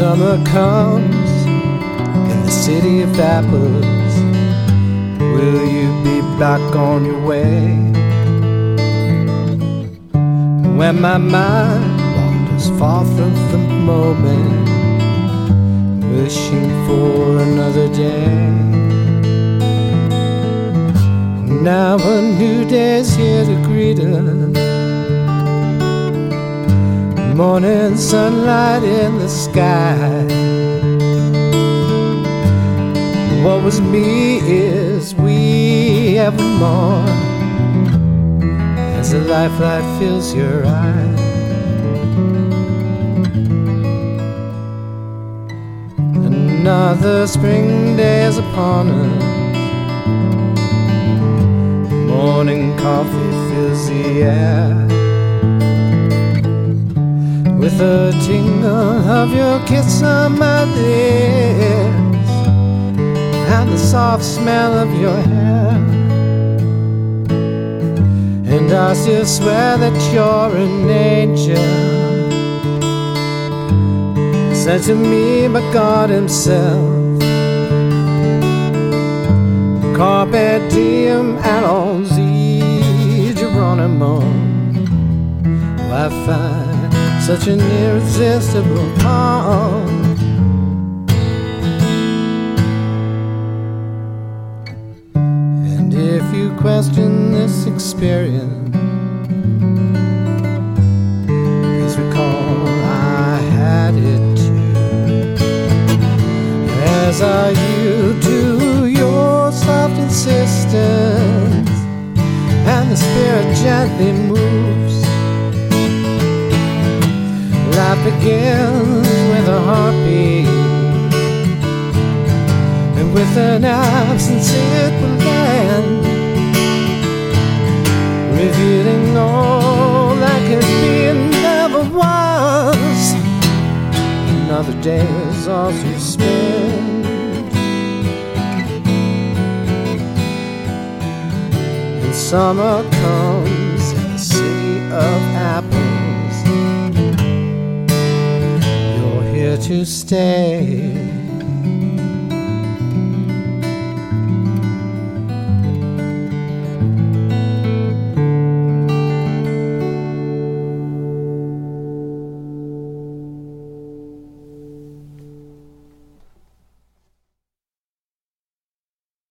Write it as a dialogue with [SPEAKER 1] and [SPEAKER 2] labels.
[SPEAKER 1] Summer comes in the city of apples. Will you be back on your way? When my mind wanders far from the moment, wishing for another day. Now a new day's here to greet us. Morning sunlight in the sky. What was me is we evermore. As the life light fills your eyes. Another spring day is upon us. Morning coffee fills the air with a tingle of your kiss on my lips and the soft smell of your hair. And I still swear that you're an angel sent to me by God Himself. Carpe diem Alonzi Geronimo. I such an irresistible calm. And if you question this experience, please recall I had it too. As I yield to your soft insistence, and the spirit gently moves. Begins with a heartbeat, and with an absence it will end, revealing all that could be and never was. Another day is all to spend. And summer comes in the city of. To stay.